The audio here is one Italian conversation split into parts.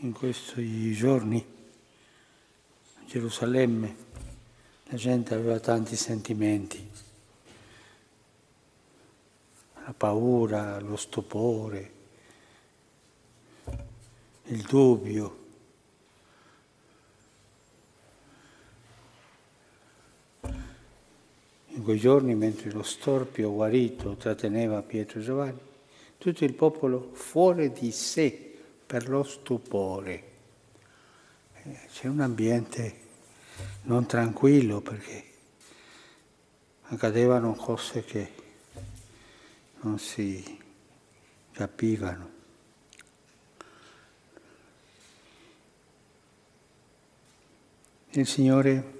in questi giorni a Gerusalemme la gente aveva tanti sentimenti, la paura, lo stupore, il dubbio. In quei giorni, mentre lo storpio guarito tratteneva Pietro e Giovanni, tutto il popolo fuori di sé per lo stupore. Eh, c'è un ambiente non tranquillo perché accadevano cose che non si capivano. Il Signore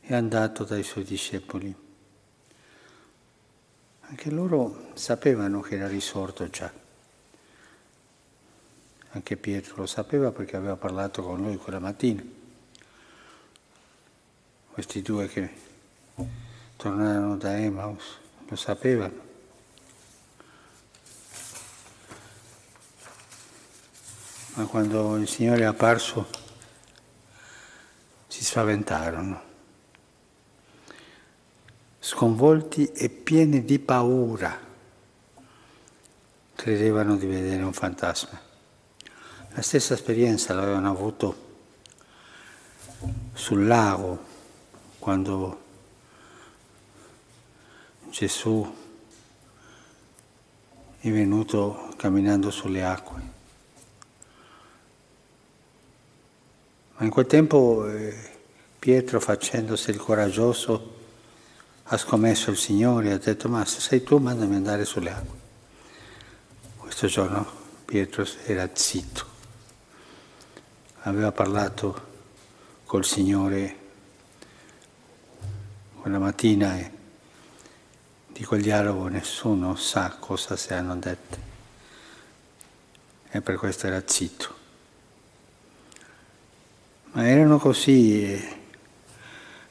è andato dai suoi discepoli. Anche loro sapevano che era risorto già. Anche Pietro lo sapeva perché aveva parlato con lui quella mattina. Questi due che tornarono da Emmaus lo sapevano. Ma quando il Signore è apparso si spaventarono, sconvolti e pieni di paura, credevano di vedere un fantasma. La stessa esperienza l'avevano avuto sul lago quando Gesù è venuto camminando sulle acque. Ma in quel tempo eh, Pietro, facendosi il coraggioso, ha scommesso il Signore e ha detto, ma se sei tu mandami andare sulle acque. Questo giorno Pietro era zitto aveva parlato col Signore quella mattina e di quel dialogo nessuno sa cosa si hanno detto e per questo era zitto. Ma erano così eh,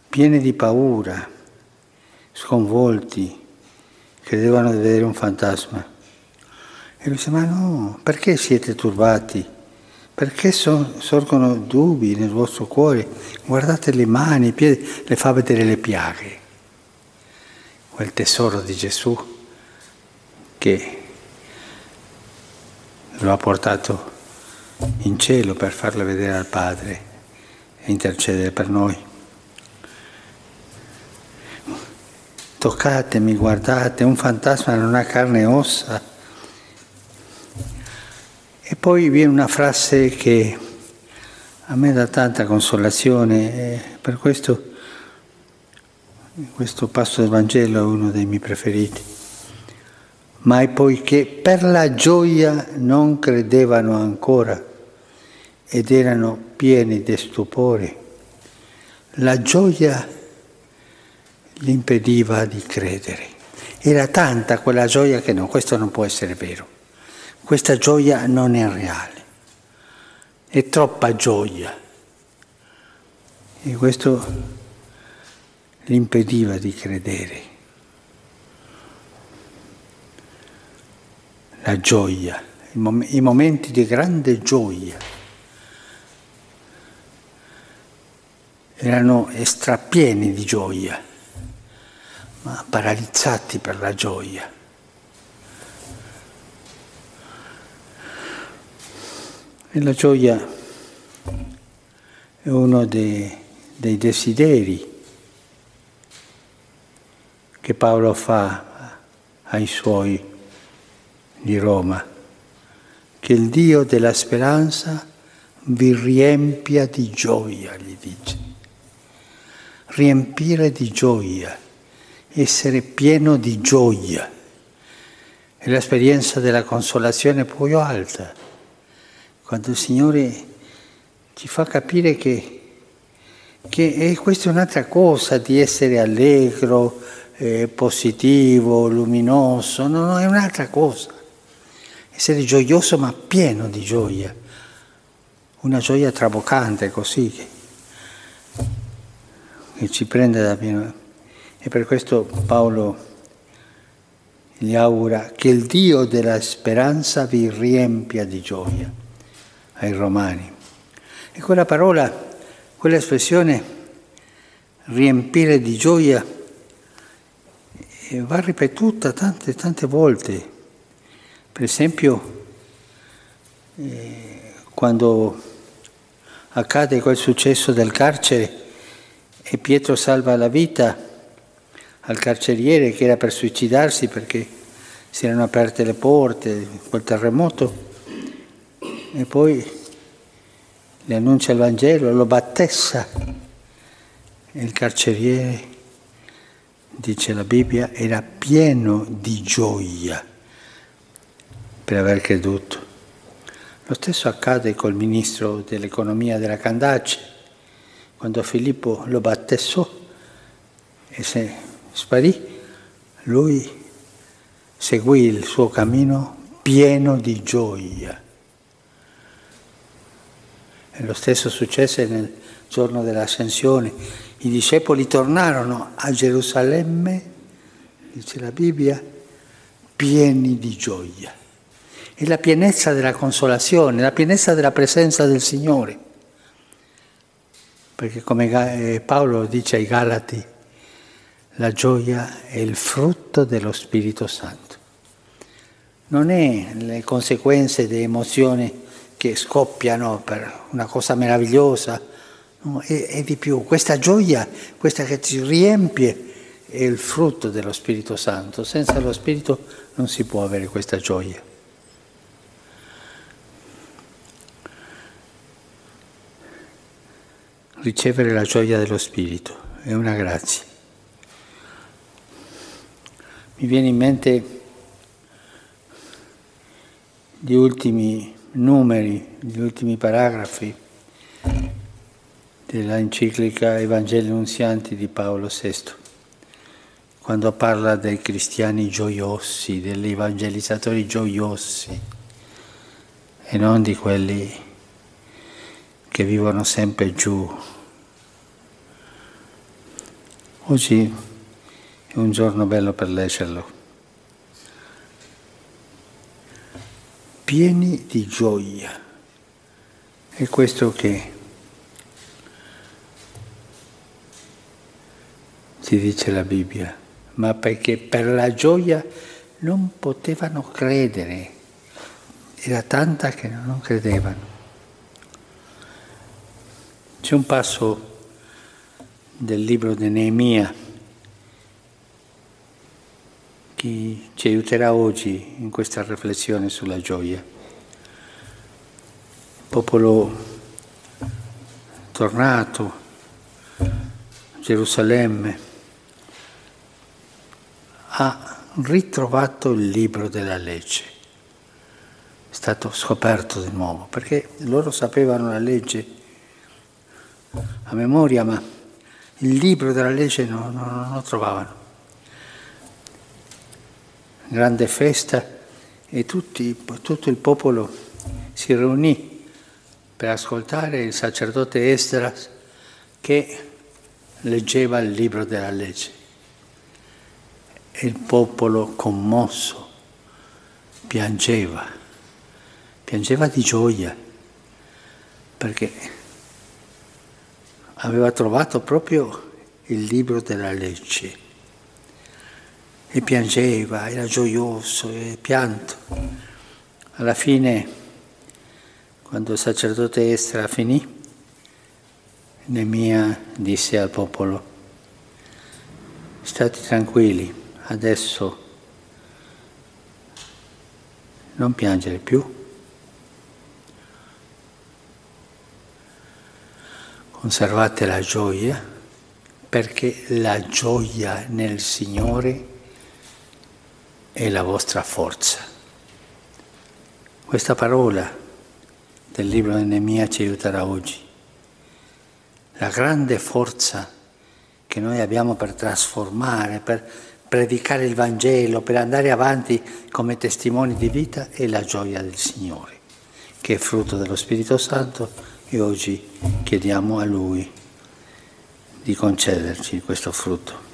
pieni di paura, sconvolti, credevano di vedere un fantasma. E lui disse, ma no, perché siete turbati? Perché sorgono dubbi nel vostro cuore? Guardate le mani, i piedi, le fa vedere le piaghe. Quel tesoro di Gesù che lo ha portato in cielo per farle vedere al Padre e intercedere per noi. Toccatemi, guardate, un fantasma non ha carne e ossa poi viene una frase che a me dà tanta consolazione, per questo questo passo del Vangelo è uno dei miei preferiti. Ma poiché per la gioia non credevano ancora ed erano pieni di stupore, la gioia gli impediva di credere. Era tanta quella gioia che no, questo non può essere vero questa gioia non è reale, è troppa gioia e questo gli impediva di credere. La gioia, i momenti di grande gioia erano strapieni di gioia, ma paralizzati per la gioia. E la gioia è uno dei, dei desideri che Paolo fa ai suoi di Roma, che il Dio della speranza vi riempia di gioia, gli dice. Riempire di gioia, essere pieno di gioia. È l'esperienza della consolazione più alta quando il Signore ci fa capire che, che è questa è un'altra cosa di essere allegro, eh, positivo, luminoso, no, no, è un'altra cosa. Essere gioioso ma pieno di gioia, una gioia traboccante così che, che ci prende da pieno. E per questo Paolo gli augura che il Dio della speranza vi riempia di gioia ai Romani. E quella parola, quella espressione, riempire di gioia, va ripetuta tante, tante volte. Per esempio, eh, quando accade quel successo del carcere e Pietro salva la vita al carceriere che era per suicidarsi perché si erano aperte le porte, quel terremoto, e poi le annuncia il Vangelo, lo battessa e il carceriere, dice la Bibbia, era pieno di gioia per aver creduto. Lo stesso accade col ministro dell'economia della Candace, quando Filippo lo battessò e se sparì, lui seguì il suo cammino pieno di gioia. Lo stesso successe nel giorno dell'ascensione. I discepoli tornarono a Gerusalemme, dice la Bibbia, pieni di gioia. E la pienezza della consolazione, la pienezza della presenza del Signore. Perché come eh, Paolo dice ai Galati, la gioia è il frutto dello Spirito Santo. Non è le conseguenze di emozioni che scoppiano per una cosa meravigliosa, no, è, è, di più. Questa gioia, questa che ci riempie, è il frutto dello Spirito Santo. Senza lo Spirito non si può avere questa gioia. Ricevere la gioia dello Spirito è una grazia. Mi viene in mente gli ultimi numeri, gli ultimi paragrafi della enciclica Evangeli Nunzianti di Paolo VI, quando parla dei cristiani gioiosi, degli evangelizzatori gioiosi e non di quelli che vivono sempre giù. Oggi è un giorno bello per leggerlo. Pieni di gioia. È questo che ci dice la Bibbia, ma perché per la gioia non potevano credere, era tanta che non credevano. C'è un passo del libro di Neemia che ci aiuterà oggi in questa riflessione sulla gioia. Il popolo tornato Gerusalemme ha ritrovato il libro della legge, è stato scoperto di nuovo, perché loro sapevano la legge a memoria, ma il libro della legge non lo trovavano grande festa e tutti, tutto il popolo si riunì per ascoltare il sacerdote Esdras che leggeva il libro della legge. E il popolo commosso piangeva, piangeva di gioia perché aveva trovato proprio il libro della legge e piangeva, era gioioso e pianto. Alla fine, quando il sacerdote Estra finì, Nemia disse al popolo, state tranquilli, adesso non piangere più. Conservate la gioia perché la gioia nel Signore è la vostra forza. Questa parola del libro di Nemia ci aiuterà oggi. La grande forza che noi abbiamo per trasformare, per predicare il Vangelo, per andare avanti come testimoni di vita è la gioia del Signore, che è frutto dello Spirito Santo e oggi chiediamo a Lui di concederci questo frutto.